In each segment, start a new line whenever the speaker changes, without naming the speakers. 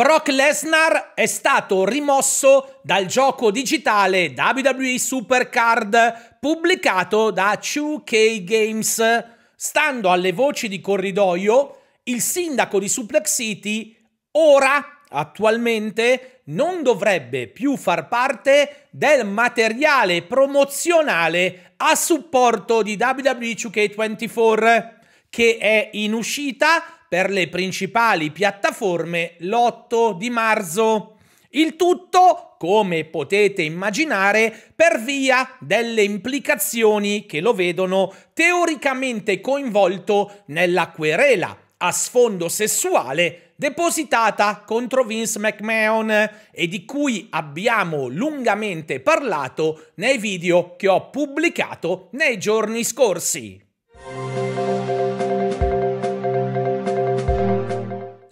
Brock Lesnar è stato rimosso dal gioco digitale WWE Supercard pubblicato da 2K Games. Stando alle voci di corridoio, il sindaco di Suplex City ora, attualmente, non dovrebbe più far parte del materiale promozionale a supporto di WWE 2K24, che è in uscita per le principali piattaforme l'8 di marzo. Il tutto, come potete immaginare, per via delle implicazioni che lo vedono teoricamente coinvolto nella querela a sfondo sessuale depositata contro Vince McMahon e di cui abbiamo lungamente parlato nei video che ho pubblicato nei giorni scorsi.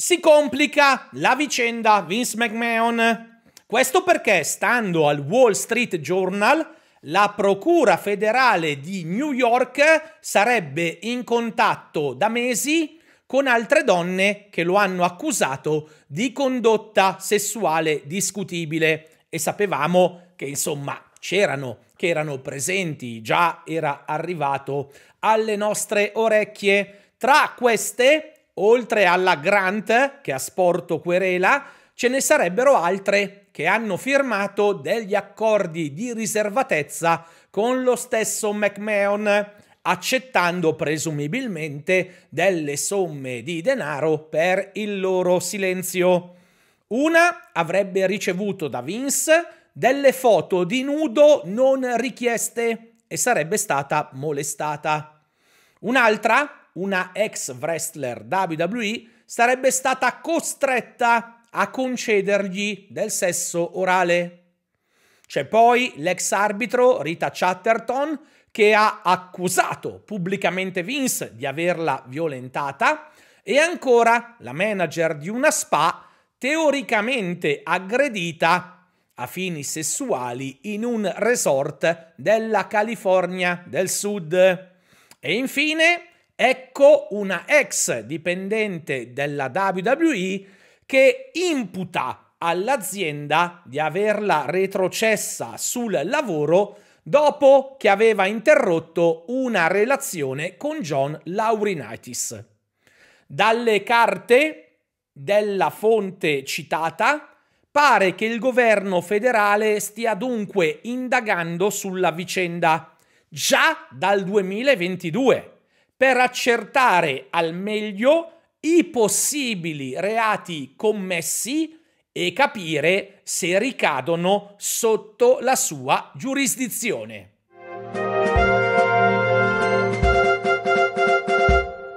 Si complica la vicenda Vince McMahon. Questo perché, stando al Wall Street Journal, la Procura federale di New York sarebbe in contatto da mesi con altre donne che lo hanno accusato di condotta sessuale discutibile e sapevamo che insomma c'erano, che erano presenti, già era arrivato alle nostre orecchie. Tra queste oltre alla Grant, che ha sporto querela, ce ne sarebbero altre che hanno firmato degli accordi di riservatezza con lo stesso McMahon, accettando presumibilmente delle somme di denaro per il loro silenzio. Una avrebbe ricevuto da Vince delle foto di nudo non richieste e sarebbe stata molestata. Un'altra una ex wrestler WWE sarebbe stata costretta a concedergli del sesso orale. C'è poi l'ex arbitro Rita Chatterton che ha accusato pubblicamente Vince di averla violentata e ancora la manager di una spa teoricamente aggredita a fini sessuali in un resort della California del Sud. E infine Ecco una ex dipendente della WWE che imputa all'azienda di averla retrocessa sul lavoro dopo che aveva interrotto una relazione con John Laurinaitis. Dalle carte della fonte citata pare che il governo federale stia dunque indagando sulla vicenda già dal 2022 per accertare al meglio i possibili reati commessi e capire se ricadono sotto la sua giurisdizione.